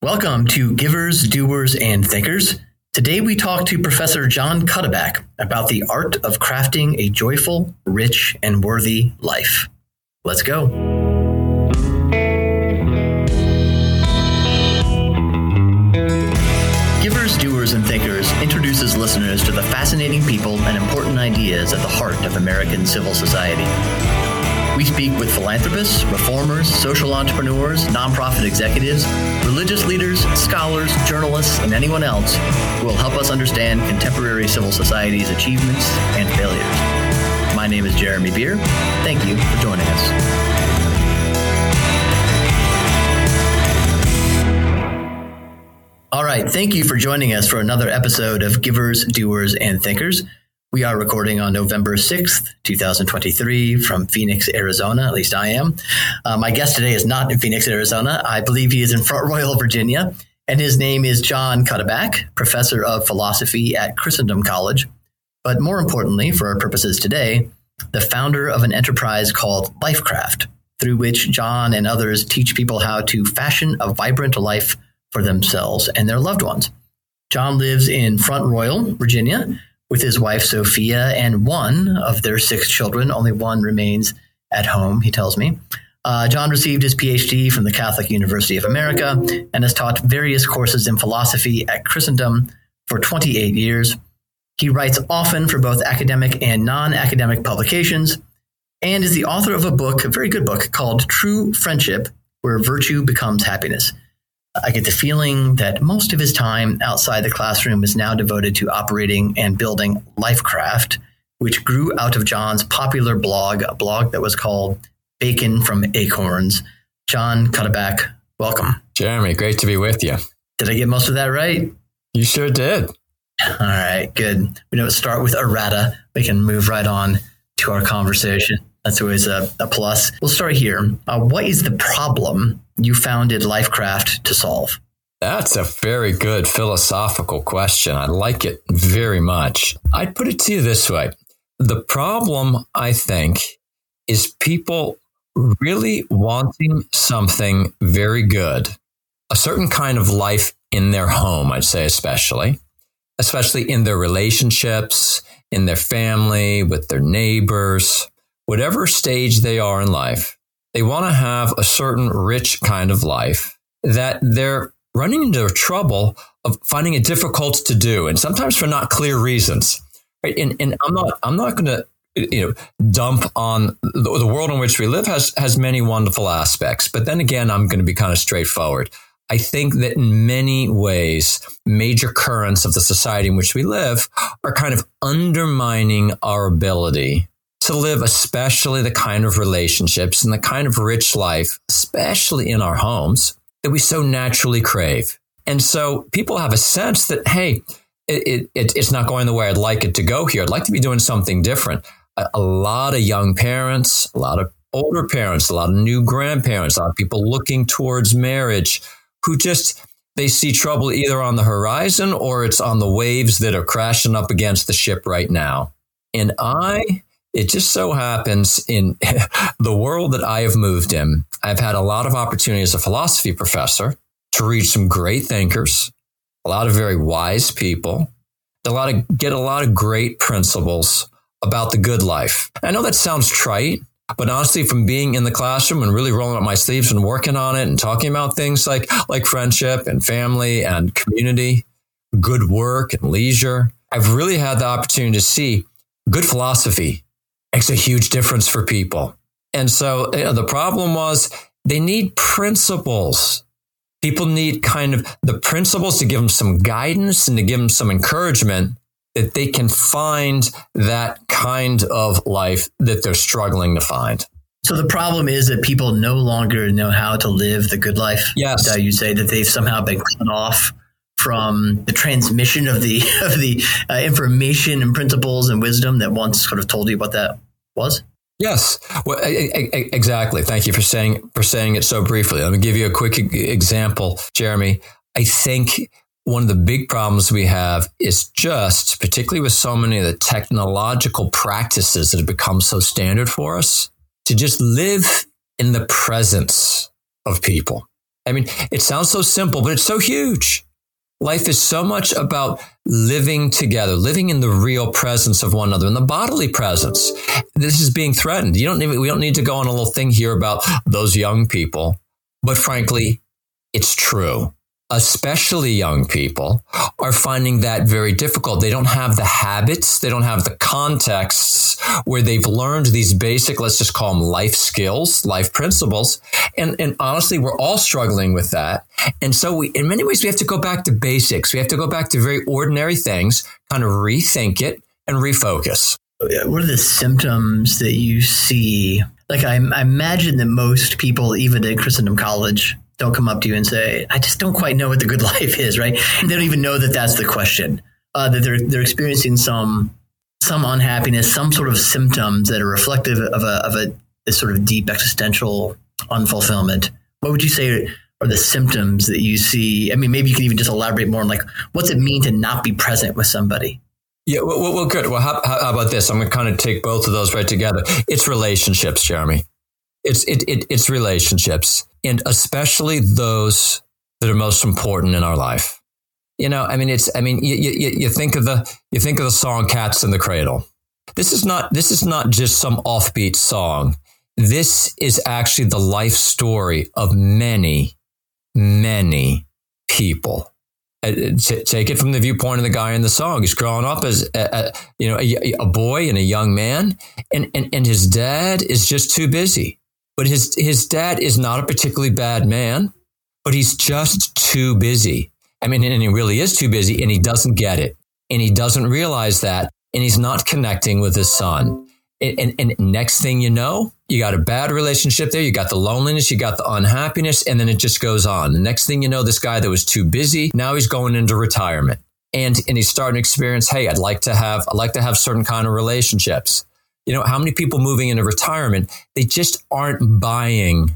Welcome to Givers, Doers, and Thinkers. Today we talk to Professor John Cuddeback about the art of crafting a joyful, rich, and worthy life. Let's go. Givers, Doers, and Thinkers introduces listeners to the fascinating people and important ideas at the heart of American civil society. We speak with philanthropists, reformers, social entrepreneurs, nonprofit executives, religious leaders, scholars, journalists, and anyone else who will help us understand contemporary civil society's achievements and failures. My name is Jeremy Beer. Thank you for joining us. All right. Thank you for joining us for another episode of Givers, Doers, and Thinkers. We are recording on November 6th, 2023, from Phoenix, Arizona. At least I am. Uh, my guest today is not in Phoenix, Arizona. I believe he is in Front Royal, Virginia. And his name is John Cuddeback, professor of philosophy at Christendom College. But more importantly, for our purposes today, the founder of an enterprise called Lifecraft, through which John and others teach people how to fashion a vibrant life for themselves and their loved ones. John lives in Front Royal, Virginia with his wife Sophia and one of their six children. Only one remains at home, he tells me. Uh, John received his PhD from the Catholic University of America and has taught various courses in philosophy at Christendom for 28 years. He writes often for both academic and non academic publications and is the author of a book, a very good book, called True Friendship Where Virtue Becomes Happiness. I get the feeling that most of his time outside the classroom is now devoted to operating and building Lifecraft, which grew out of John's popular blog, a blog that was called Bacon from Acorns. John Cuddeback, welcome. Jeremy, great to be with you. Did I get most of that right? You sure did. All right, good. We don't start with errata. We can move right on to our conversation. That's always a, a plus. We'll start here. Uh, what is the problem you founded Lifecraft to solve? That's a very good philosophical question. I like it very much. I'd put it to you this way the problem, I think, is people really wanting something very good, a certain kind of life in their home, I'd say, especially, especially in their relationships, in their family, with their neighbors, whatever stage they are in life they want to have a certain rich kind of life that they're running into trouble of finding it difficult to do, and sometimes for not clear reasons. Right? And, and I'm not I'm not going to you know dump on the, the world in which we live has has many wonderful aspects, but then again, I'm going to be kind of straightforward. I think that in many ways, major currents of the society in which we live are kind of undermining our ability to live, especially the kind of relationships and the kind of rich life, especially in our homes, that we so naturally crave. And so people have a sense that, hey, it, it, it's not going the way I'd like it to go here. I'd like to be doing something different. A, a lot of young parents, a lot of older parents, a lot of new grandparents, a lot of people looking towards marriage who just they see trouble either on the horizon or it's on the waves that are crashing up against the ship right now. And I it just so happens in the world that I have moved in, I've had a lot of opportunity as a philosophy professor to read some great thinkers, a lot of very wise people, a lot of get a lot of great principles about the good life. I know that sounds trite, but honestly, from being in the classroom and really rolling up my sleeves and working on it and talking about things like like friendship and family and community, good work and leisure, I've really had the opportunity to see good philosophy makes a huge difference for people. And so you know, the problem was they need principles. People need kind of the principles to give them some guidance and to give them some encouragement that they can find that kind of life that they're struggling to find. So the problem is that people no longer know how to live the good life. Yes, you say that they've somehow been cut off from the transmission of the of the uh, information and principles and wisdom that once sort of told you what that was? Yes, well, exactly. Thank you for saying for saying it so briefly. Let me give you a quick example, Jeremy. I think one of the big problems we have is just, particularly with so many of the technological practices that have become so standard for us, to just live in the presence of people I mean, it sounds so simple, but it's so huge. Life is so much about living together, living in the real presence of one another, in the bodily presence. This is being threatened. You don't need, we don't need to go on a little thing here about those young people, but frankly, it's true especially young people, are finding that very difficult. They don't have the habits, they don't have the contexts where they've learned these basic, let's just call them life skills, life principles. And, and honestly, we're all struggling with that. And so we, in many ways, we have to go back to basics. We have to go back to very ordinary things, kind of rethink it and refocus. What are the symptoms that you see? Like, I, I imagine that most people, even at Christendom College, don't come up to you and say, I just don't quite know what the good life is, right? They don't even know that that's the question. Uh, that they're they're experiencing some some unhappiness, some sort of symptoms that are reflective of a of a, a sort of deep existential unfulfillment. What would you say are the symptoms that you see? I mean, maybe you can even just elaborate more on like what's it mean to not be present with somebody. Yeah, well, well good. Well, how, how about this? I'm going to kind of take both of those right together. It's relationships, Jeremy. It's it, it it's relationships and especially those that are most important in our life. You know, I mean, it's, I mean, you, you, you think of the, you think of the song Cats in the Cradle. This is not, this is not just some offbeat song. This is actually the life story of many, many people. Uh, take it from the viewpoint of the guy in the song. He's growing up as a, a you know a, a, boy and a young man, and, and and his dad is just too busy. But his, his dad is not a particularly bad man, but he's just too busy. I mean, and he really is too busy and he doesn't get it. And he doesn't realize that. And he's not connecting with his son. And, and, and, next thing you know, you got a bad relationship there. You got the loneliness, you got the unhappiness, and then it just goes on. The next thing you know, this guy that was too busy, now he's going into retirement. And, and he's starting to experience, hey, I'd like to have, I'd like to have certain kind of relationships you know, how many people moving into retirement, they just aren't buying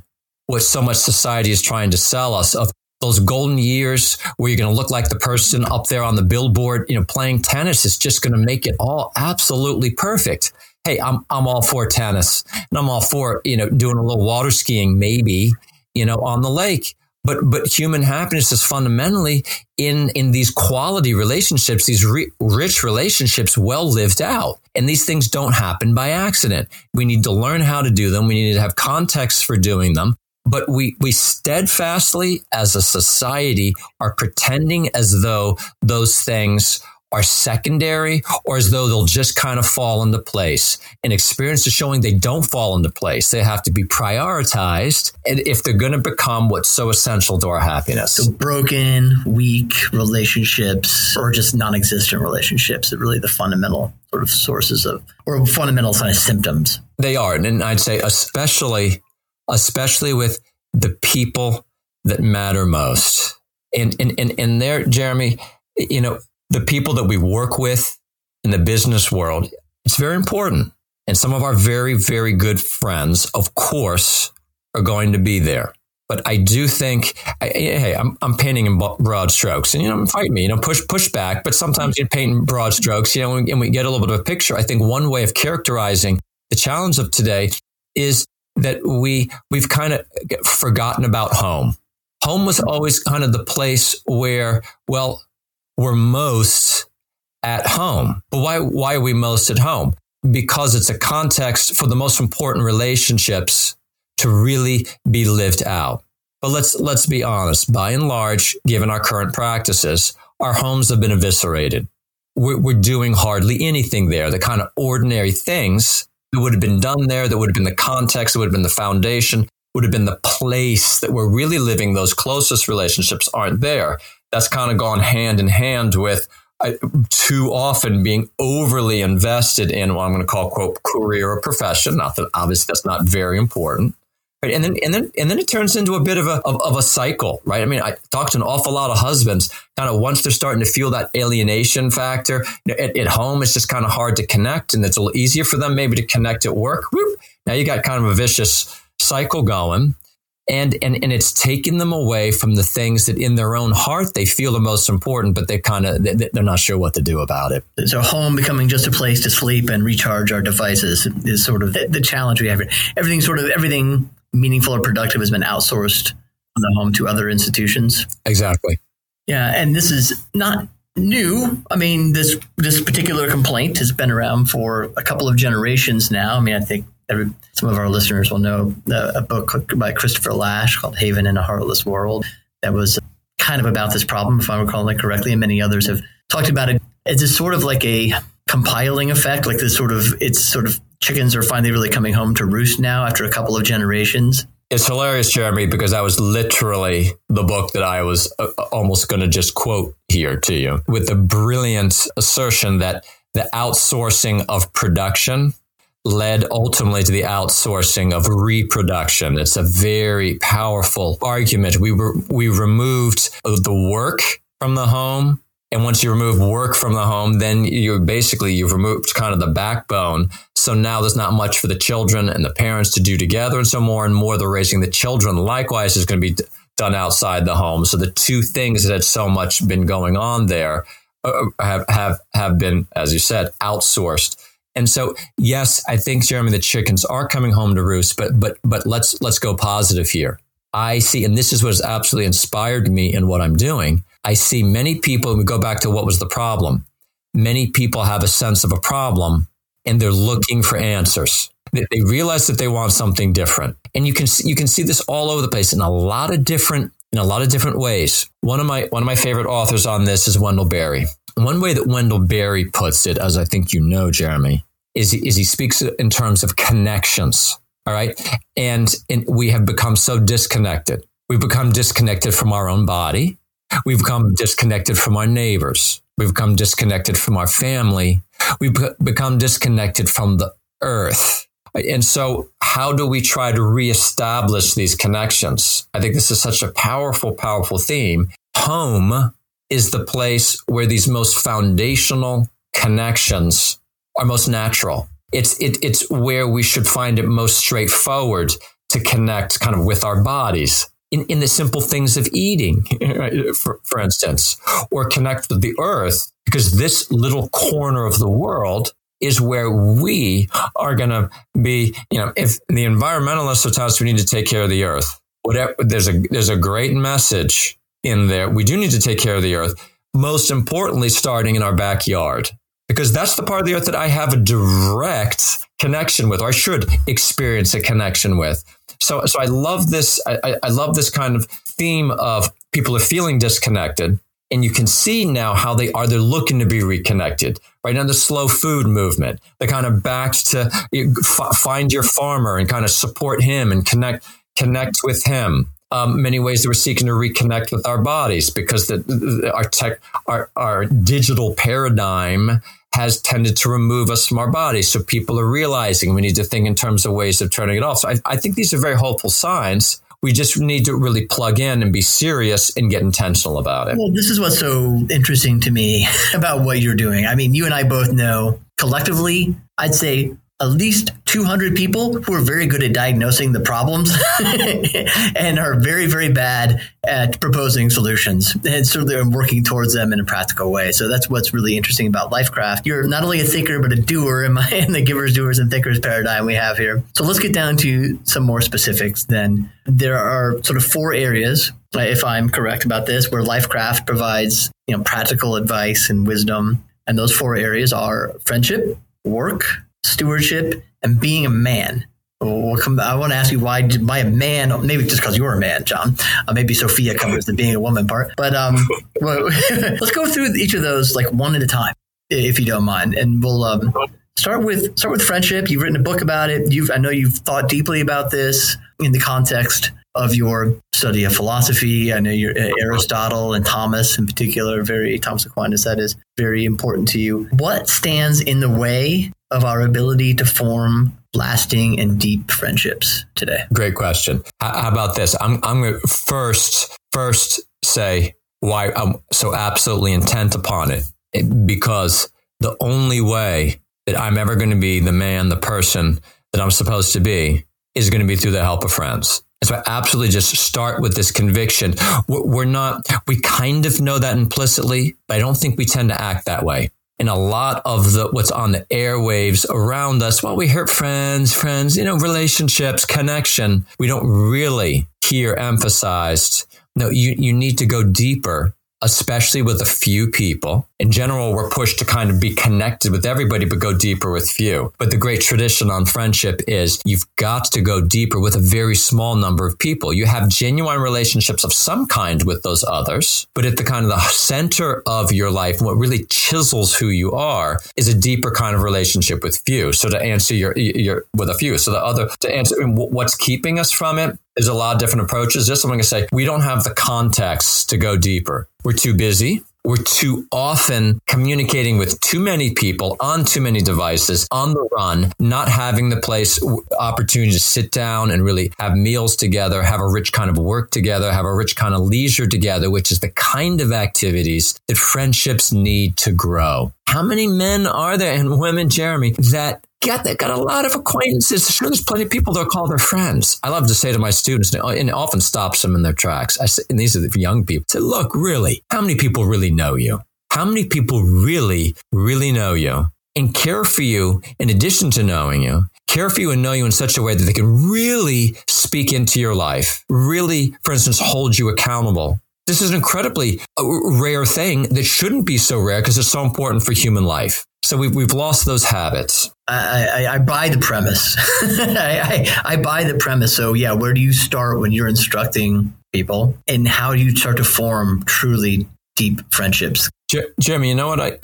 what so much society is trying to sell us of those golden years where you're going to look like the person up there on the billboard, you know, playing tennis is just going to make it all absolutely perfect. Hey, I'm, I'm all for tennis and I'm all for, you know, doing a little water skiing, maybe, you know, on the lake. But, but human happiness is fundamentally in, in these quality relationships, these re- rich relationships well lived out. And these things don't happen by accident. We need to learn how to do them. We need to have context for doing them. But we, we steadfastly as a society are pretending as though those things are secondary or as though they'll just kind of fall into place. And experience is showing they don't fall into place. They have to be prioritized and if they're going to become what's so essential to our happiness. So broken, weak relationships or just non-existent relationships are really the fundamental sort of sources of or fundamental kind of symptoms. They are. And I'd say especially especially with the people that matter most. And and and, and there, Jeremy, you know, the people that we work with in the business world, it's very important. And some of our very, very good friends, of course, are going to be there. But I do think, I, hey, I'm, I'm painting in broad strokes, and you know, fight me, you know, push push back. But sometimes you paint in broad strokes, you know, and we get a little bit of a picture. I think one way of characterizing the challenge of today is that we we've kind of forgotten about home. Home was always kind of the place where, well, we're most at home. But why, why are we most at home? Because it's a context for the most important relationships to really be lived out. But let's, let's be honest. By and large, given our current practices, our homes have been eviscerated. We're, we're doing hardly anything there. The kind of ordinary things that would have been done there, that would have been the context, that would have been the foundation, would have been the place that we're really living those closest relationships aren't there that's kind of gone hand in hand with uh, too often being overly invested in what I'm going to call quote career or profession. Not that obviously that's not very important. Right. And then, and then, and then it turns into a bit of a, of, of a cycle, right? I mean, I talk to an awful lot of husbands kind of once they're starting to feel that alienation factor you know, at, at, home, it's just kind of hard to connect and it's a little easier for them maybe to connect at work. Whoop, now you got kind of a vicious cycle going and and and it's taken them away from the things that in their own heart they feel the most important but they kind of they're not sure what to do about it so home becoming just a place to sleep and recharge our devices is sort of the, the challenge we have everything sort of everything meaningful or productive has been outsourced from the home to other institutions. Exactly. Yeah, and this is not new. I mean, this this particular complaint has been around for a couple of generations now. I mean, I think every, some of our listeners will know a, a book by Christopher Lasch called Haven in a Heartless World that was kind of about this problem, if I'm recalling it correctly, and many others have talked about it. It's a sort of like a compiling effect, like this sort of it's sort of chickens are finally really coming home to roost now after a couple of generations. It's hilarious, Jeremy, because that was literally the book that I was uh, almost going to just quote here to you with the brilliant assertion that the outsourcing of production led ultimately to the outsourcing of reproduction. It's a very powerful argument. We were, we removed the work from the home. And once you remove work from the home, then you basically you've removed kind of the backbone. So now there's not much for the children and the parents to do together, and so more and more they're raising the children. Likewise, is going to be done outside the home. So the two things that had so much been going on there uh, have have have been, as you said, outsourced. And so, yes, I think Jeremy, the chickens are coming home to roost, but but but let's let's go positive here. I see, and this is what has absolutely inspired me in what I'm doing. I see many people. We go back to what was the problem. Many people have a sense of a problem, and they're looking for answers. They, realize that they want something different, and you can you can see this all over the place in a lot of different in a lot of different ways. One of my one of my favorite authors on this is Wendell Berry. One way that Wendell Berry puts it, as I think you know, Jeremy, is, is he speaks in terms of connections. All right. And, and we have become so disconnected. We've become disconnected from our own body. We've become disconnected from our neighbors. We've become disconnected from our family. We've become disconnected from the earth. And so, how do we try to reestablish these connections? I think this is such a powerful, powerful theme. Home is the place where these most foundational connections are most natural. It's it, it's where we should find it most straightforward to connect kind of with our bodies in, in the simple things of eating, for, for instance, or connect with the earth, because this little corner of the world is where we are going to be. You know, if the environmentalists are telling us we need to take care of the earth, whatever, there's a there's a great message in there. We do need to take care of the earth. Most importantly, starting in our backyard, because that's the part of the earth that I have a direct connection with, or I should experience a connection with. So, so I love this. I, I love this kind of theme of people are feeling disconnected, and you can see now how they are. They're looking to be reconnected. Right now, the slow food movement, they kind of back to find your farmer and kind of support him and connect connect with him um, many ways that we're seeking to reconnect with our bodies because the, the, our tech, our, our digital paradigm has tended to remove us from our bodies. So people are realizing we need to think in terms of ways of turning it off. So I, I think these are very hopeful signs. We just need to really plug in and be serious and get intentional about it. Well, this is what's so interesting to me about what you're doing. I mean, you and I both know collectively, I'd say at least 200 people who are very good at diagnosing the problems and are very, very bad at proposing solutions. And certainly they're working towards them in a practical way. So that's what's really interesting about Lifecraft. You're not only a thinker, but a doer in, my, in the givers, doers, and thinkers paradigm we have here. So let's get down to some more specifics then. There are sort of four areas, if I'm correct about this, where Lifecraft provides you know, practical advice and wisdom. And those four areas are friendship, work, stewardship, and being a man. We'll come, I want to ask you why, why a man? Maybe just because you're a man, John. Uh, maybe Sophia covers the being a woman part. But um, well, let's go through each of those like one at a time, if you don't mind, and we'll um, start with start with friendship. You've written a book about it. You've I know you've thought deeply about this in the context of your study of philosophy. I know your uh, Aristotle and Thomas in particular, very Thomas Aquinas, that is very important to you. What stands in the way of our ability to form lasting and deep friendships today? Great question. How about this? I'm, I'm going to first, first say why I'm so absolutely intent upon it. Because the only way that I'm ever going to be the man, the person that I'm supposed to be is going to be through the help of friends. And So I absolutely just start with this conviction. We're not, we kind of know that implicitly, but I don't think we tend to act that way. And a lot of the, what's on the airwaves around us, well, we hear friends, friends, you know, relationships, connection. We don't really hear emphasized no, you, you need to go deeper especially with a few people. In general, we're pushed to kind of be connected with everybody, but go deeper with few. But the great tradition on friendship is you've got to go deeper with a very small number of people. You have genuine relationships of some kind with those others, but at the kind of the center of your life, what really chisels who you are is a deeper kind of relationship with few. So to answer your, your with a few. So the other, to answer what's keeping us from it there's a lot of different approaches. Just I'm going to say we don't have the context to go deeper. We're too busy. We're too often communicating with too many people on too many devices on the run, not having the place opportunity to sit down and really have meals together, have a rich kind of work together, have a rich kind of leisure together, which is the kind of activities that friendships need to grow. How many men are there and women, Jeremy, that get that got a lot of acquaintances. Sure, there's plenty of people they'll call their friends. I love to say to my students, and it often stops them in their tracks. I say, and these are the young people. Say, look, really, how many people really know you? How many people really, really know you and care for you in addition to knowing you? Care for you and know you in such a way that they can really speak into your life, really, for instance, hold you accountable. This is an incredibly uh, rare thing that shouldn't be so rare because it's so important for human life. So we've, we've lost those habits. I, I, I buy the premise. I, I, I buy the premise. So, yeah, where do you start when you're instructing people? And how do you start to form truly deep friendships? Jeremy, you know what I,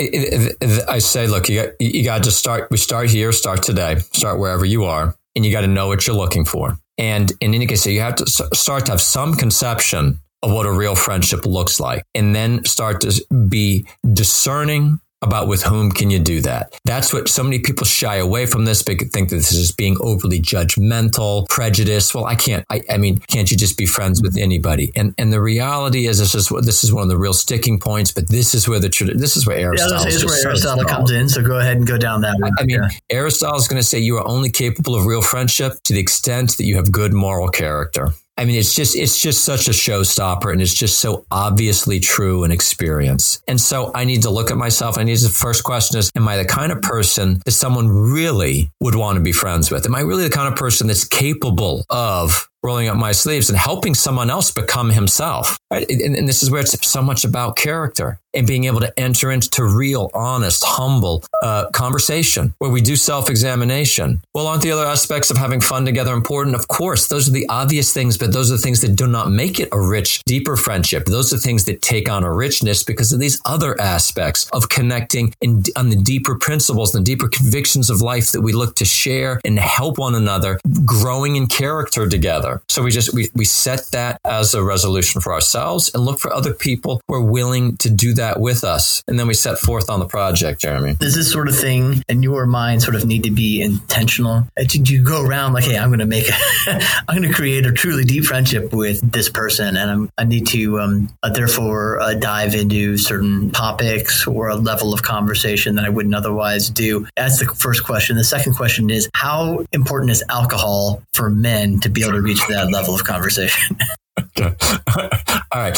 I say? Look, you got, you got to start. We start here, start today, start wherever you are, and you got to know what you're looking for. And in any case, you have to start to have some conception of what a real friendship looks like, and then start to be discerning about with whom can you do that. That's what so many people shy away from this, because think that this is being overly judgmental, prejudiced. Well, I can't, I, I mean, can't you just be friends with anybody? And and the reality is, this is, this is one of the real sticking points, but this is where the, this is where Aristotle, yeah, is where Aristotle comes in. So go ahead and go down that route. I mean, yeah. Aristotle is going to say you are only capable of real friendship to the extent that you have good moral character. I mean, it's just it's just such a showstopper, and it's just so obviously true in experience. And so I need to look at myself. I need to, the first question is, am I the kind of person that someone really would want to be friends with? Am I really the kind of person that's capable of rolling up my sleeves and helping someone else become himself. Right? And, and, this is where it's so much about character and being able to enter into real, honest, humble uh, conversation where we do self examination. Well, aren't the other aspects of having fun together important? Of course, those are the obvious things, but those are the things that do not make it a rich, deeper friendship. Those are things that take on a richness because of these other aspects of connecting in, on the deeper principles, the deeper convictions of life that we look to share and help one another, growing in character together together. So we just we, we set that as a resolution for ourselves and look for other people who are willing to do that with us. And then we set forth on the project, Jeremy. Does this sort of thing in your mind sort of need to be intentional? Uh, Did you go around like, hey, I'm going to make, a, I'm going to create a truly deep friendship with this person, and I'm, I need to um, uh, therefore uh, dive into certain topics or a level of conversation that I wouldn't otherwise do? That's the first question. The second question is, how important is alcohol for men to be able to reach reach that level of conversation. okay. All right.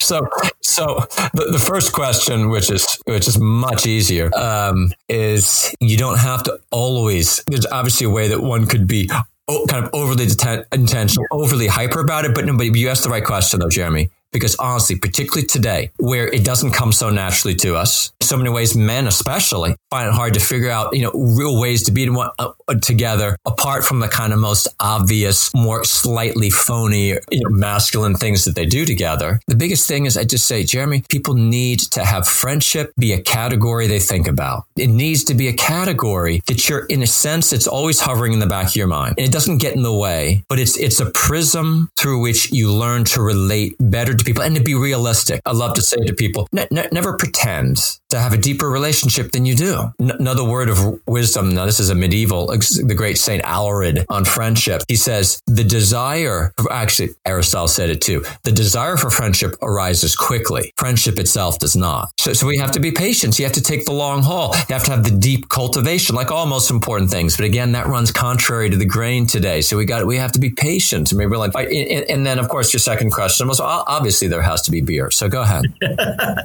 So, so the, the first question, which is which is much easier, um, is you don't have to always. There's obviously a way that one could be kind of overly deten- intentional, overly hyper about it. But no, but you asked the right question, though, Jeremy because honestly, particularly today, where it doesn't come so naturally to us, so many ways, men especially find it hard to figure out, you know, real ways to be uh, together apart from the kind of most obvious, more slightly phony, you know, masculine things that they do together. The biggest thing is I just say, Jeremy, people need to have friendship be a category they think about. It needs to be a category that you're, in a sense, it's always hovering in the back of your mind. And it doesn't get in the way, but it's, it's a prism through which you learn to relate better to people and to be realistic. I love to say to people, ne- ne- never pretend to have a deeper relationship than you do. N- another word of wisdom. Now, this is a medieval, the great Saint Aelred on friendship. He says, the desire, actually, Aristotle said it too, the desire for friendship arises quickly. Friendship itself does not. So, so we have to be patient. You have to take the long haul. You have to have the deep cultivation, like all most important things. But again, that runs contrary to the grain today. So we got, we have to be patient. Maybe like, and, and then of course, your second question was obvious obviously there has to be beer. So go ahead.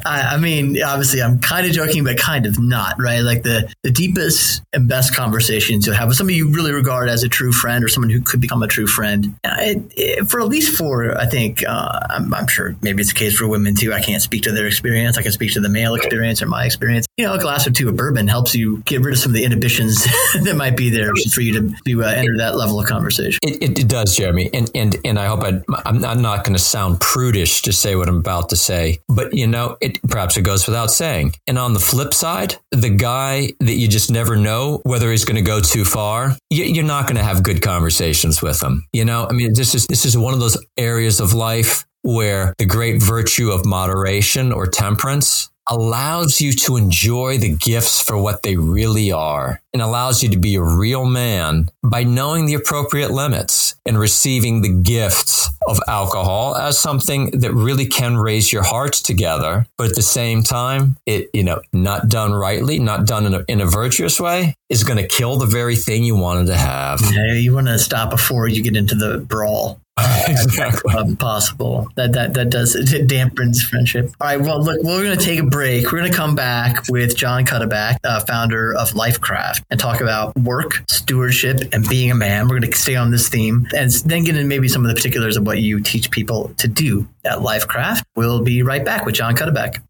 I, I, mean, obviously, I'm kind of joking, but kind of not, right? Like the, the deepest and best conversations you'll have with somebody you really regard as a true friend or someone who could become a true friend. It, it, for at least four, I think, uh, I'm, I'm, sure maybe it's the case for women too. I can't speak to their experience. I can speak to the male experience or my experience. You know, a glass or two of bourbon helps you get rid of some of the inhibitions that might be there for you to, to uh, enter that level of conversation. It, it, it does, Jeremy. And, and, and I hope I, I'm, I'm not going to sound prudish to say what I'm about to say, but you know, it perhaps it goes without saying. And on the flip side, the guy that you just never know whether he's going to go too far, you're not going to have good conversations with him. You know, I mean, this is this is one of those areas of life where the great virtue of moderation or temperance allows you to enjoy the gifts for what they really are and allows you to be a real man by knowing the appropriate limits and receiving the gifts of alcohol as something that really can raise your hearts together. But at the same time, it, you know, not done rightly, not done in a, in a virtuous way is going to kill the very thing you wanted to have. Yeah, you want to stop before you get into the brawl. exactly. Um, possible. That that that does it dampens friendship. All right. Well, look, we're going to take a break. We're going to come back with John Cuddeback, uh, founder of Lifecraft, and talk about work, stewardship, and being a man. We're going to stay on this theme, and then get into maybe some of the particulars of what you teach people to do at Lifecraft. We'll be right back with John Cuddeback.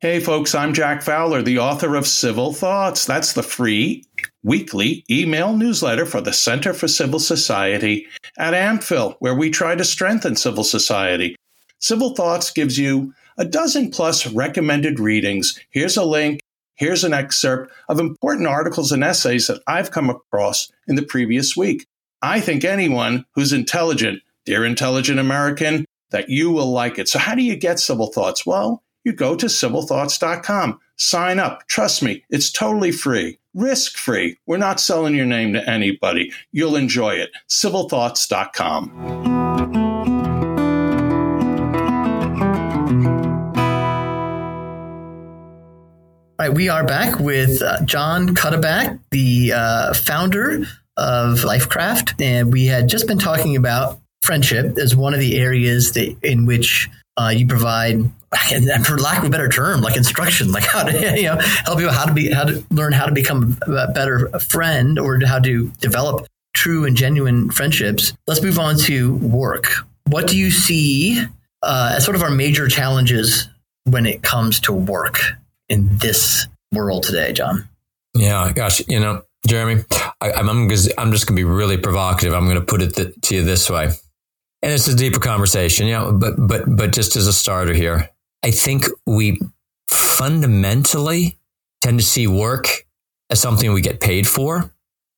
Hey, folks, I'm Jack Fowler, the author of Civil Thoughts. That's the free weekly email newsletter for the Center for Civil Society at AMPHIL, where we try to strengthen civil society. Civil Thoughts gives you a dozen plus recommended readings. Here's a link. Here's an excerpt of important articles and essays that I've come across in the previous week. I think anyone who's intelligent, dear intelligent American, that you will like it. So, how do you get Civil Thoughts? Well, you go to civilthoughts.com, sign up. Trust me, it's totally free, risk free. We're not selling your name to anybody. You'll enjoy it. civilthoughts.com. All right, we are back with uh, John Cuddeback, the uh, founder of Lifecraft, and we had just been talking about friendship as one of the areas that, in which uh, you provide, and for lack of a better term, like instruction, like how to you know help you how to be how to learn how to become a better friend or how to develop true and genuine friendships. Let's move on to work. What do you see uh, as sort of our major challenges when it comes to work in this world today, John? Yeah, gosh, you know, Jeremy, I, am I'm, I'm just going to be really provocative. I'm going to put it th- to you this way and it's a deeper conversation, you know, but but but just as a starter here, I think we fundamentally tend to see work as something we get paid for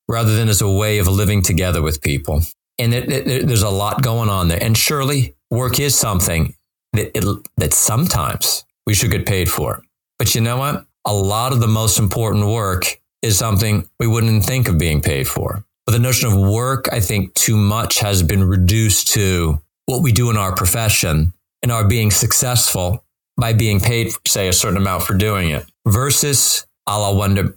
rather than as a way of living together with people. And it, it, there's a lot going on there. And surely work is something that, it, that sometimes we should get paid for. But you know what? A lot of the most important work is something we wouldn't think of being paid for. But the notion of work, I think too much has been reduced to what we do in our profession and our being successful by being paid, say, a certain amount for doing it versus a la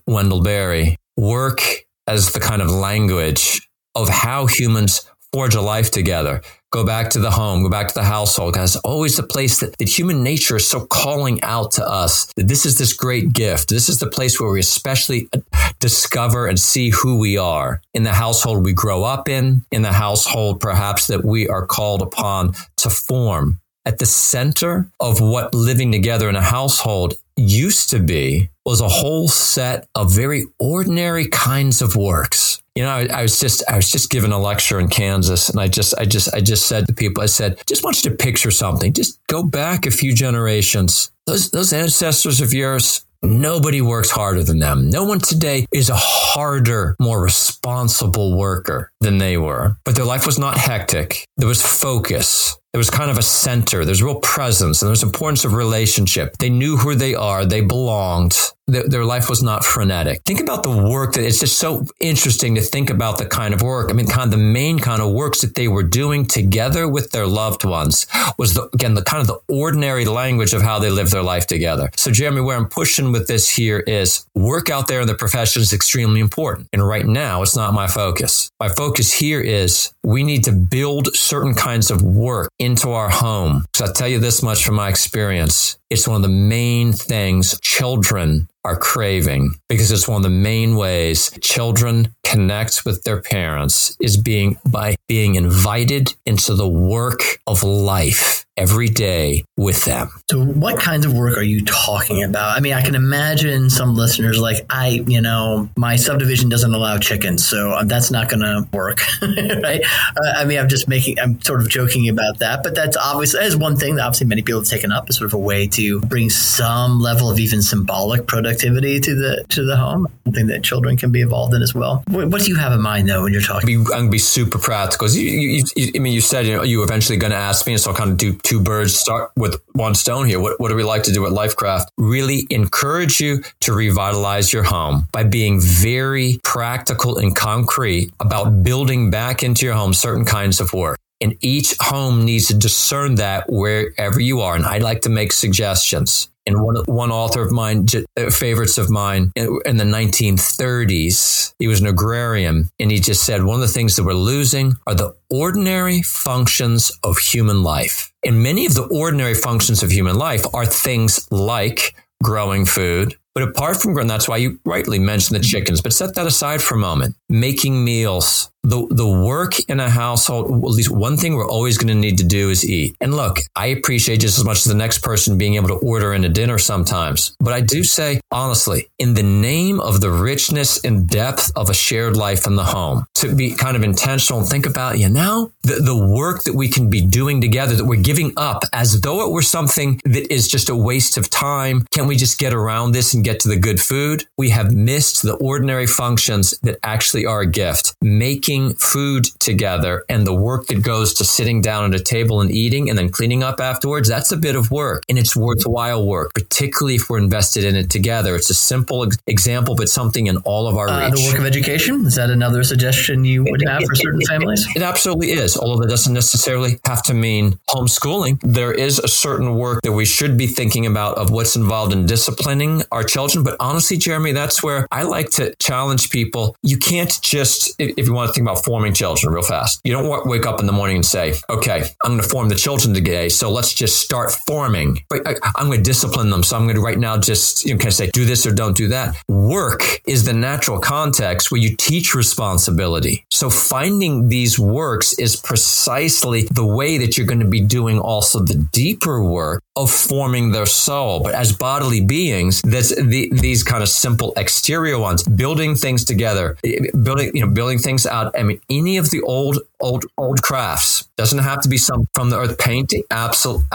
Wendell Berry, work as the kind of language of how humans forge a life together, go back to the home, go back to the household. Because always the place that, that human nature is so calling out to us that this is this great gift. This is the place where we especially uh, discover and see who we are in the household we grow up in, in the household perhaps that we are called upon to form. At the center of what living together in a household used to be was a whole set of very ordinary kinds of works you know, I, I, was just I was just giving a lecture in Kansas, and I just I just I just said to people, I said, just want you to picture something. Just go back a few generations. Those those ancestors of yours, nobody works harder than them. No one today is a harder, more responsible worker than they were. But their life was not hectic. There was focus. There was kind of a center. There's real presence and there's importance of relationship. They knew who they are. They belonged. Their, life was not frenetic. Think about the work that it's just so interesting to think about the kind of work. I mean, kind of the main kind of works that they were doing together with their loved ones was the, again, the kind of the ordinary language of how they lived their life together. So Jeremy, where I'm pushing with this here is work out there in the profession is extremely important. And right now it's not my focus. My focus here is we need to build certain kinds of work into our home. So I'll tell you this much from my experience. It's one of the main things children are craving because it's one of the main ways children connect with their parents is being by being invited into the work of life every day with them. So, what kinds of work are you talking about? I mean, I can imagine some listeners like, I, you know, my subdivision doesn't allow chickens, so that's not going to work, right? Uh, I mean, I'm just making, I'm sort of joking about that, but that's obviously, that is one thing that obviously many people have taken up as sort of a way to bring some level of even symbolic productivity to the to the home, something that children can be involved in as well. What, what do you have in mind though when you're talking? I'm going to be super practical. You, you, you, I mean, you said you know you eventually going to ask me, and so I'll kind of do two birds start with one stone here. What, what do we like to do at Lifecraft? Really encourage you to revitalize your home by being very practical and concrete about building back into your home certain kinds of work. And each home needs to discern that wherever you are. And I like to make suggestions. And one, one author of mine, uh, favorites of mine in, the 1930s, he was an agrarian. And he just said, one of the things that we're losing are the ordinary functions of human life. And many of the ordinary functions of human life are things like growing food, but apart from growing, that's why you rightly mentioned the chickens. But set that aside for a moment. Making meals, the, the work in a household, at least one thing we're always going to need to do is eat. And look, I appreciate just as much as the next person being able to order in a dinner sometimes. But I do say, honestly, in the name of the richness and depth of a shared life in the home, to be kind of intentional and think about, you know, the, the work that we can be doing together that we're giving up as though it were something that is just a waste of time. Can we just get around this and get to the good food? We have missed the ordinary functions that actually are a gift. Making making food together and the work that goes to sitting down at a table and eating and then cleaning up afterwards, that's a bit of work and it's worthwhile work, particularly if we're invested in it together. It's a simple example, but something in all of our uh, reach. The work of education, is that another suggestion you would have for certain families? It absolutely is, although that doesn't necessarily have to mean homeschooling. There is a certain work that we should be thinking about of what's involved in disciplining our children. But honestly, Jeremy, that's where I like to challenge people. You can't just, if you want to think about forming children real fast. You don't wake up in the morning and say, okay, I'm going to form the children today. So let's just start forming. But uh, I, am going to discipline them. So I'm going to right now just, you know, kind of say, do this or don't do that. Work is the natural context where you teach responsibility. So finding these works is precisely the way that you're going to be doing also the deeper work of forming their soul. But as bodily beings, that's the, these kind of simple exterior ones, building things together, eh, building, you know, building things out I mean, any of the old, old, old crafts doesn't have to be some from the earth painting. Absolutely,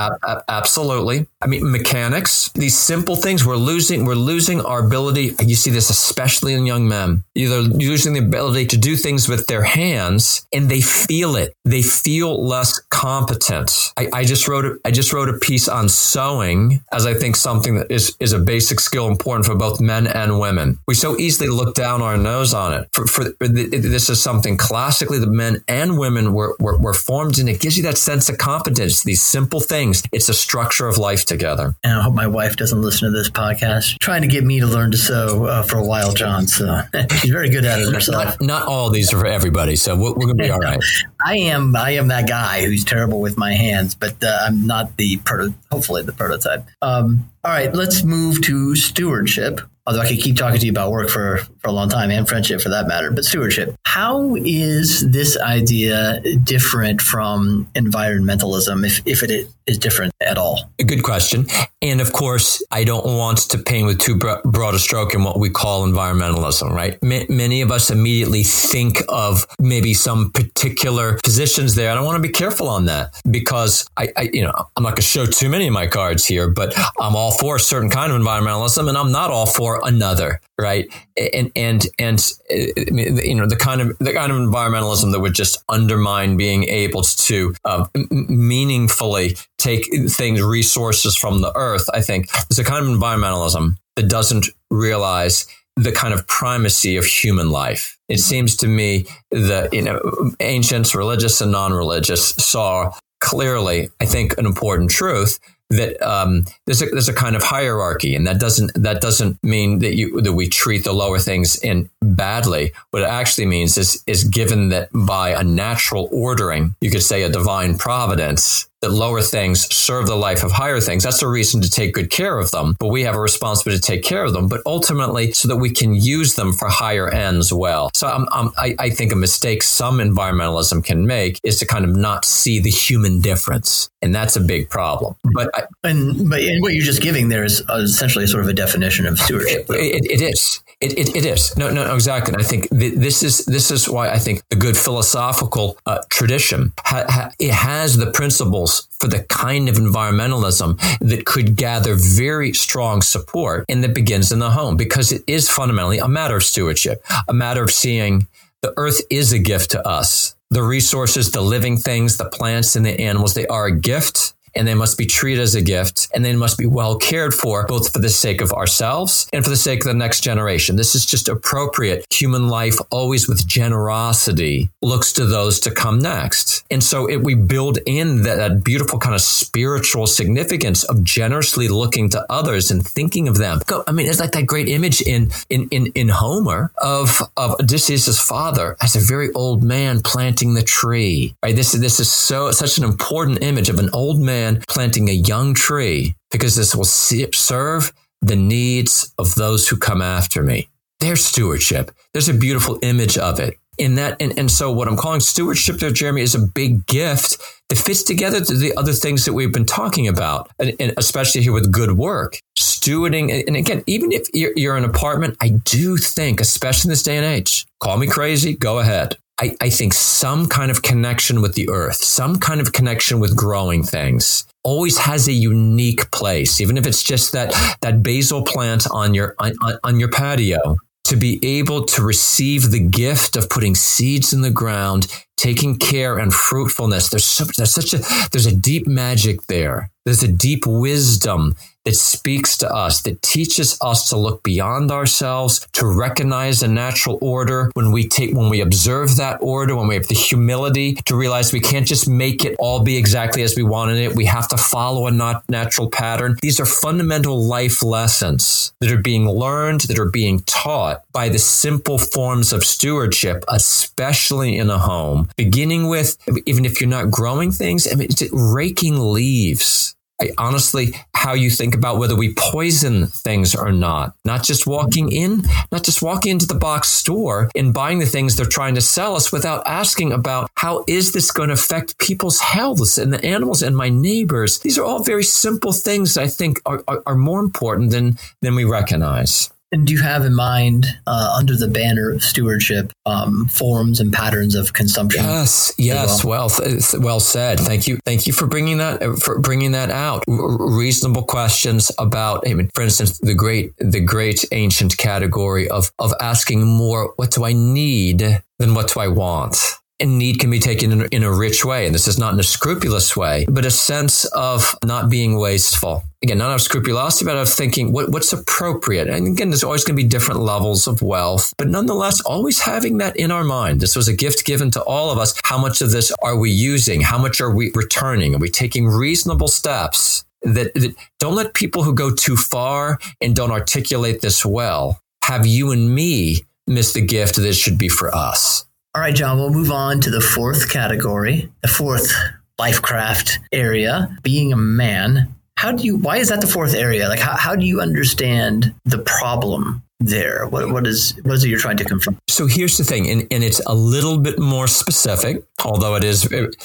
absolutely. I mean, mechanics. These simple things. We're losing. We're losing our ability. You see this especially in young men. Either losing the ability to do things with their hands, and they feel it. They feel less competent. I, I just wrote. I just wrote a piece on sewing, as I think something that is is a basic skill important for both men and women. We so easily look down our nose on it. For, for this is something classically the men and women were, were, were, formed and it gives you that sense of competence these simple things. It's a structure of life together. And i hope my wife doesn't listen to this podcast. Trying to get me to learn to sew uh, for a while john so she's very good at it herself. Not, not all these are for everybody so we're, we're gonna be all right. I am i am that guy who's terrible with my hands but uh, i'm not the proto- hopefully the prototype. Um, all right let's move to stewardship. Although I could keep talking to you about work for, for a long time and friendship for that matter, but stewardship. How is this idea different from environmentalism, if, if it is different at all? A good question. And of course, I don't want to paint with too broad a stroke in what we call environmentalism, right? M- many of us immediately think of maybe some particular positions there. And I want to be careful on that because I, I you know, I'm not going to show too many of my cards here, but I'm all for a certain kind of environmentalism and I'm not all for another, right? And and and you know the kind of the kind of environmentalism that would just undermine being able to uh, meaningfully take things resources from the earth. I think is a kind of environmentalism that doesn't realize the kind of primacy of human life. It seems to me that you know ancients, religious and non-religious, saw clearly, I think, an important truth that um, there's a there's a kind of hierarchy, and that doesn't that doesn't mean that you that we treat the lower things in badly. What it actually means is is given that by a natural ordering, you could say a divine providence, that lower things serve the life of higher things. That's a reason to take good care of them, but we have a responsibility to take care of them, but ultimately so that we can use them for higher ends well. So um, um, I, I think a mistake some environmentalism can make is to kind of not see the human difference. And that's a big problem. But I, and but and what you're just giving there is essentially sort of a definition of stewardship. It, it, it is. It, it, it is no no exactly. I think th- this is this is why I think the good philosophical uh, tradition ha, ha, it has the principles for the kind of environmentalism that could gather very strong support and that begins in the home because it is fundamentally a matter of stewardship, a matter of seeing the earth is a gift to us. The resources, the living things, the plants and the animals, they are a gift and they must be treated as a gift and they must be well cared for, both for the sake of ourselves and for the sake of the next generation. This is just appropriate. Human life always with generosity looks to those to come next. And so it, we build in that, that beautiful kind of spiritual significance of generously looking to others and thinking of them. I mean, it's like that great image in, in, in, in Homer of, of Odysseus' father as a very old man planting the tree, right? This, this is so, such an important image of an old man planting a young tree because this will serve the needs of those who come after me. Their stewardship. There's a beautiful image of it in that. And, and so what I'm calling stewardship there, Jeremy, is a big gift that fits together to the other things that we've been talking about, and, and especially here with good work. Stewarding, and again, even if you're, you're an apartment, I do think, especially in this day and age, call me crazy, go ahead. I, I think some kind of connection with the earth, some kind of connection with growing things always has a unique place, even if it's just that, that basil plant on your, on, on your patio to be able to receive the gift of putting seeds in the ground, taking care and fruitfulness. There's, so, there's such a, there's a deep magic there. There's a deep wisdom that speaks to us, that teaches us to look beyond ourselves, to recognize a natural order when we take, when we observe that order, when we have the humility to realize we can't just make it all be exactly as we wanted it. We have to follow a not natural pattern. These are fundamental life lessons that are being learned, that are being taught by the simple forms of stewardship, especially in a home, beginning with, even if you're not growing things, I mean, raking leaves I, honestly how you think about whether we poison things or not. Not just walking in, not just walking into the box store and buying the things they're trying to sell us without asking about how is this going to affect people's health and the animals and my neighbors. These are all very simple things I think are, are, are more important than, than we recognize. And do you have in mind, uh, under the banner of stewardship, um, forms and patterns of consumption? Yes, yes, well, well, well said. Thank you, thank you for bringing that for bringing that out. R- reasonable questions about, I mean, for instance, the great the great ancient category of of asking more. What do I need than what do I want? And need can be taken in, in, a rich way. And this is not in a scrupulous way, but a sense of not being wasteful. Again, not of scrupulosity, but of thinking what, what's appropriate. And again, there's always going to be different levels of wealth, but nonetheless, always having that in our mind. This was a gift given to all of us. How much of this are we using? How much are we returning? Are we taking reasonable steps that, that don't let people who go too far and don't articulate this well have you and me miss the gift that should be for us? All right, John, we'll move on to the fourth category, the fourth lifecraft area, being a man. How do you, why is that the fourth area? Like, how, how do you understand the problem there? What, what is, what is it you're trying to confront? So here's the thing, and, and it's a little bit more specific, although it is, and,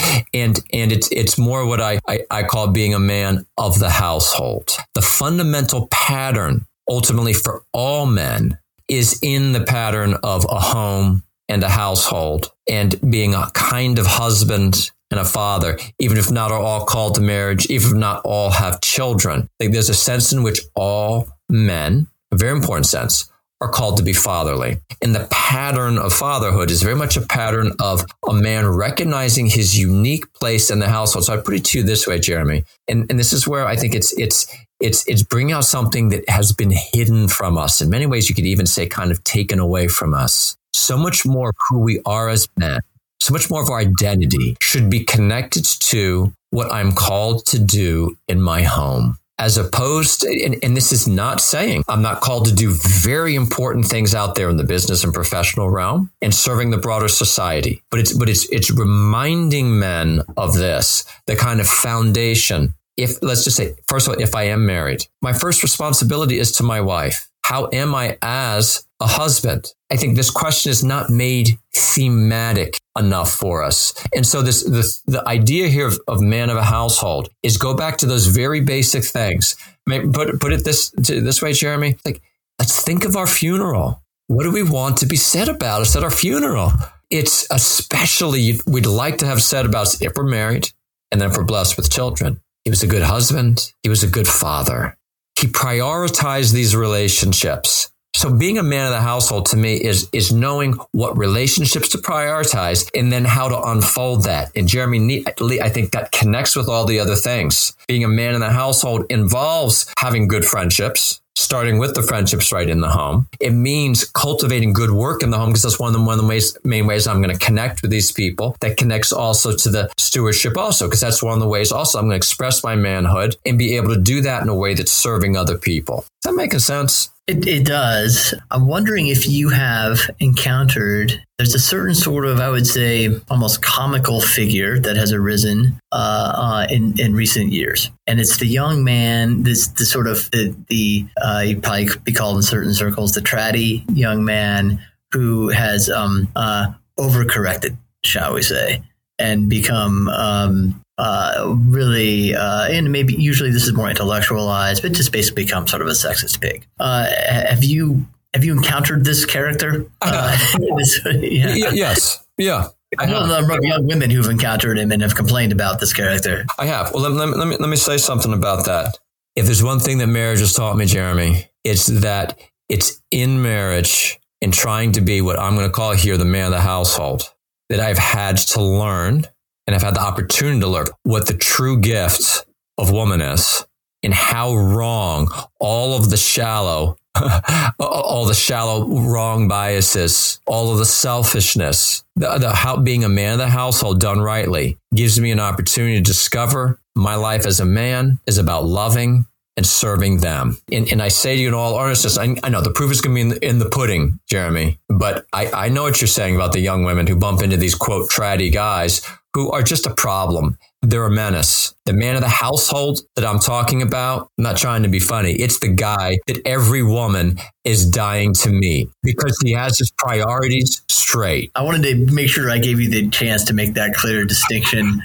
and it's, it's more what I, I, I call being a man of the household. The fundamental pattern ultimately for all men is in the pattern of a home, and a household and being a kind of husband and a father, even if not are all called to marriage, even if not all have children. Think there's a sense in which all men, a very important sense, are called to be fatherly. And the pattern of fatherhood is very much a pattern of a man recognizing his unique place in the household. So I put it to you this way, Jeremy. And, and this is where I think it's, it's, It's it's bringing out something that has been hidden from us. In many ways, you could even say kind of taken away from us. So much more of who we are as men, so much more of our identity should be connected to what I'm called to do in my home as opposed and, and, this is not saying I'm not called to do very important things out there in the business and professional realm and serving the broader society. But it's but it's it's reminding men of this, the kind of foundation. If let's just say, first of all, if I am married, my first responsibility is to my wife. How am I as a husband? I think this question is not made thematic enough for us. And so this, this the idea here of, of, man of a household is go back to those very basic things. Put, put it this, this way, Jeremy, like, let's think of our funeral. What do we want to be said about us at our funeral? It's especially, we'd like to have said about us if we're married and then if we're blessed with children. He was a good husband. He was a good father. He prioritized these relationships. So being a man of the household to me is is knowing what relationships to prioritize and then how to unfold that. And Jeremy, I think that connects with all the other things. Being a man in the household involves having good friendships, starting with the friendships right in the home. It means cultivating good work in the home because that's one of the, one of the ways, main ways I'm going to connect with these people. That connects also to the stewardship also because that's one of the ways also I'm going to express my manhood and be able to do that in a way that's serving other people. Does that make sense? It, it does. I'm wondering if you have encountered there's a certain sort of, I would say, almost comical figure that has arisen uh, uh, in in recent years, and it's the young man, this the sort of the, the uh, you probably be called in certain circles the tratty young man who has um, uh, overcorrected, shall we say, and become um, uh, really, uh, and maybe usually this is more intellectualized, but just basically become sort of a sexist pig. Uh, have you have you encountered this character? Uh, yeah. Yes. Yeah. I know a number of young women who've encountered him and have complained about this character. I have. Well, let, let, let, me, let me say something about that. If there's one thing that marriage has taught me, Jeremy, it's that it's in marriage and trying to be what I'm going to call here the man of the household that I've had to learn and I've had the opportunity to learn what the true gift of woman is and how wrong all of the shallow all the shallow wrong biases, all of the selfishness, the, the how being a man of the household done rightly gives me an opportunity to discover my life as a man is about loving and serving them. And, and I say to you in all earnestness, I, I know the proof is going to be in the, in the pudding, Jeremy, but I, I know what you're saying about the young women who bump into these quote tratty guys who are just a problem. They're a menace. The man of the household that I'm talking about, I'm not trying to be funny. It's the guy that every woman is dying to meet because he has his priorities straight. I wanted to make sure I gave you the chance to make that clear distinction.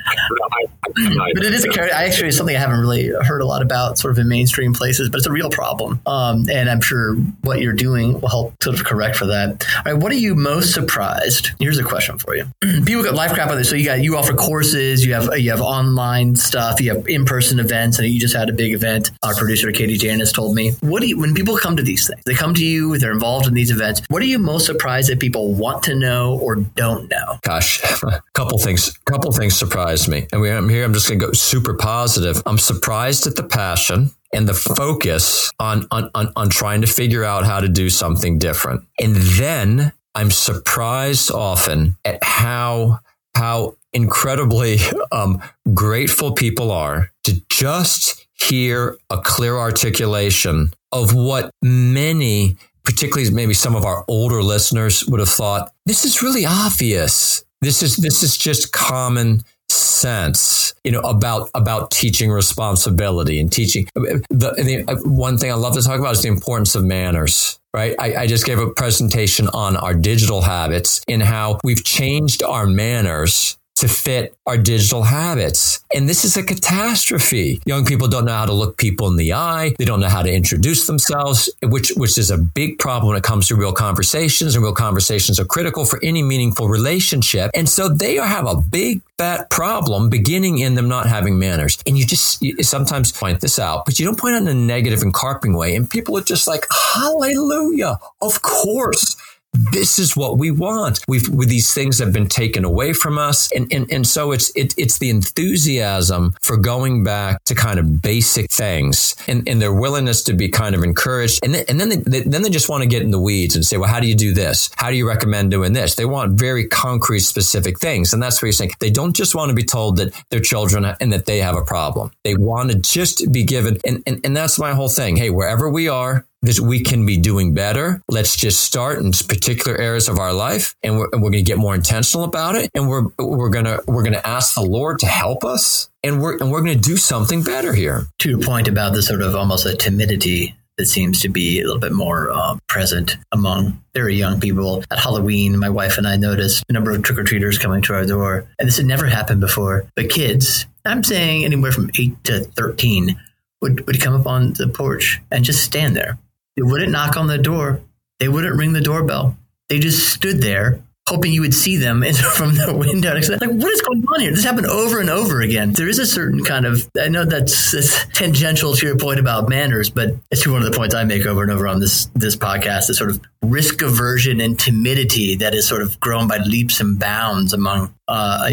but it is a character. I actually something I haven't really heard a lot about, sort of in mainstream places, but it's a real problem. Um, and I'm sure what you're doing will help sort of correct for that. All right, what are you most surprised? Here's a question for you. People got Lifecraft on this. So you got you offer courses, you have you have online stuff, Uh, you have in person events, and you just had a big event. Our producer Katie Janus told me. What do you when people come to these things? They come to you, they're involved in these events. What are you most surprised that people want to know or don't know? Gosh, a couple things. A Couple things surprised me, and we, I'm here. I'm just going to go super positive. I'm surprised at the passion and the focus on, on, on, on trying to figure out how to do something different. And then I'm surprised often at how how incredibly um, grateful people are to just hear a clear articulation of what many, particularly maybe some of our older listeners, would have thought this is really obvious. This is this is just common sense, you know, about about teaching responsibility and teaching. The, the one thing I love to talk about is the importance of manners. Right. I, I just gave a presentation on our digital habits and how we've changed our manners to fit our digital habits. And this is a catastrophe. Young people don't know how to look people in the eye. They don't know how to introduce themselves, which, which is a big problem when it comes to real conversations. And real conversations are critical for any meaningful relationship. And so they have a big fat problem beginning in them not having manners. And you just you sometimes point this out, but you don't point out in a negative and carping way. And people are just like, hallelujah. Of course this is what we want. We've these things have been taken away from us, and and, and so it's it, it's the enthusiasm for going back to kind of basic things, and, and their willingness to be kind of encouraged, and then, and then they, then they just want to get in the weeds and say, well, how do you do this? How do you recommend doing this? They want very concrete, specific things, and that's what you're saying. They don't just want to be told that their children and that they have a problem. They want to just be given, and and, and that's my whole thing. Hey, wherever we are, that we can be doing better. Let's just start in particular areas of our life and we're, we're going to get more intentional about it. And we're, we're going to, we're going to ask the Lord to help us and we're, and we're going to do something better here. To your point about the sort of almost a timidity that seems to be a little bit more um, present among very young people. At Halloween, my wife and I noticed a number of trick or treaters coming to our door. And this had never happened before. But kids, I'm saying anywhere from 8 to 13, would, would come up on the porch and just stand there they wouldn't knock on the door. They wouldn't ring the doorbell. They just stood there hoping you would see them from the window. Like, what is going on here? This happened over and over again. There is a certain kind of, I know that's, that's tangential to your point about manners, but it's one of the points I make over and over on this, this podcast, the sort of risk aversion and timidity that is sort of grown by leaps and bounds among uh,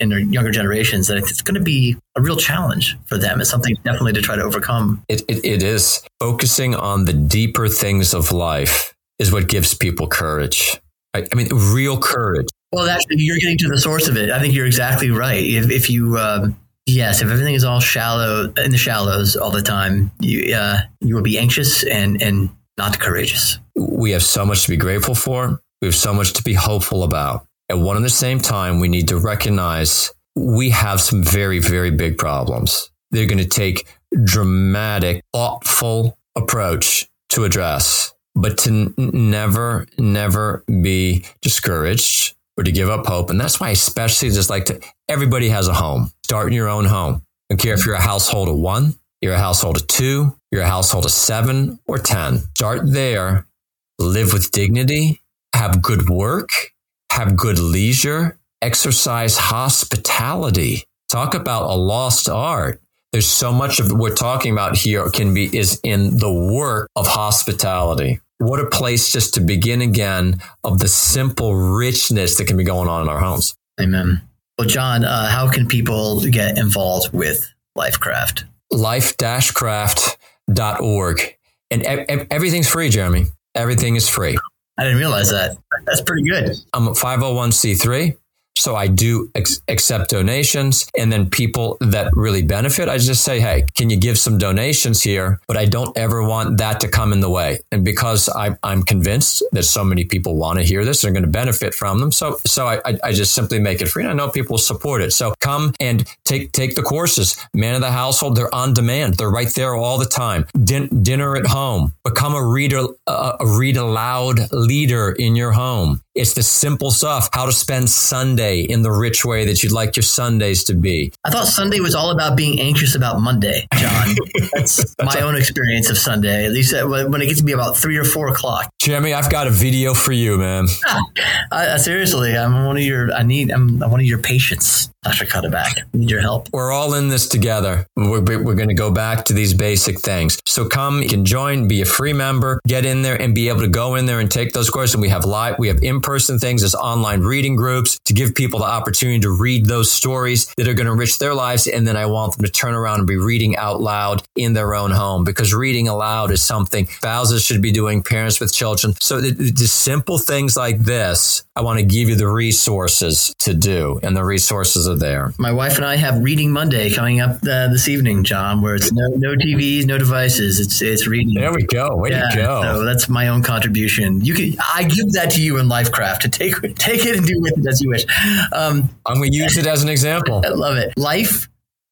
in their younger generations that it's going to be a real challenge for them. It's something definitely to try to overcome. It, it, it is. Focusing on the deeper things of life is what gives people courage. I, I mean, real courage. Well, actually, you're getting to the source of it. I think you're exactly right. If, if you, um, yes, if everything is all shallow in the shallows all the time, you, uh, you will be anxious and, and not courageous. We have so much to be grateful for. We have so much to be hopeful about. At one and the same time, we need to recognize we have some very, very big problems. They're going to take dramatic, thoughtful approach to address, but to n- never, never be discouraged or to give up hope. And that's why I especially just like to, everybody has a home. Start in your own home. I don't care if you're a household of one, you're a household of two, you're a household of seven or 10. Start there, live with dignity, have good work, have good leisure, exercise hospitality. Talk about a lost art. There's so much of what we're talking about here can be is in the work of hospitality. What a place just to begin again of the simple richness that can be going on in our homes. Amen. Well, John, uh, how can people get involved with Lifecraft? Life-craft.org. And e- everything's free, Jeremy. Everything is free. I didn't realize that. That's pretty good. I'm a 501c3. So I do ex- accept donations and then people that really benefit, I just say, Hey, can you give some donations here? But I don't ever want that to come in the way. And because I, am convinced that so many people want to hear this are going to benefit from them. So, so I, I just simply make it free. And I know people support it. So come and take, take the courses. Man of the household, they're on demand. They're right there all the time. Din- dinner at home. Become a reader, uh, a read aloud leader in your home. It's the simple stuff. How to spend Sunday in the rich way that you'd like your Sundays to be. I thought Sunday was all about being anxious about Monday, John. That's my own experience of Sunday. At least uh, when it gets to be about three or four o'clock. Jeremy, I've got a video for you, man. Ah, I, seriously, I'm one of your. I need. I'm one of your patients. Dr. Cuddeback. I need your help. We're all in this together. We're, we're going to go back to these basic things. So come, you can join, be a free member, get in there and be able to go in there and take those courses. And we have live, we have in-person things as online reading groups to give people the opportunity to read those stories that are going to enrich their lives. And then I want them to turn around and be reading out loud in their own home because reading aloud is something spouses should be doing, parents with children. So the, the simple things like this, I want to give you the resources to do and the resources are there. My wife and I have Reading Monday coming up uh, this evening, John, where it's no, no TVs, no devices. It's it's reading. There we go. Way yeah, to go. So that's my own contribution. You can I give that to you in Lifecraft to take take it and do with it as you wish. Um, I'm going to use it as an example. I love it. Life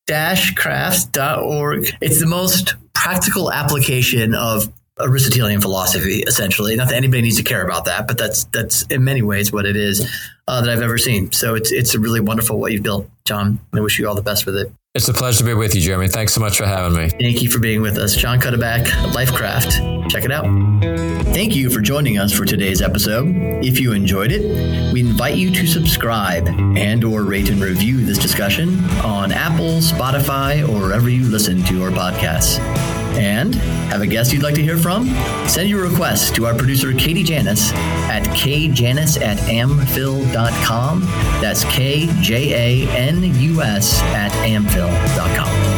crafts.org. It's the most practical application of Aristotelian philosophy, essentially. Not that anybody needs to care about that, but that's that's in many ways what it is uh, that I've ever seen. So it's it's really wonderful what you've built, John. I wish you all the best with it. It's a pleasure to be with you, Jeremy. Thanks so much for having me. Thank you for being with us, John Cuddeback, Lifecraft. check it out. Thank you for joining us for today's episode. If you enjoyed it, we invite you to subscribe and or rate and review this discussion on Apple, Spotify, or wherever you listen to our podcasts. And have a guest you'd like to hear from? Send your request to our producer, Katie Janus, at kjanus at amphil.com. That's K J A N U S at amphil.com.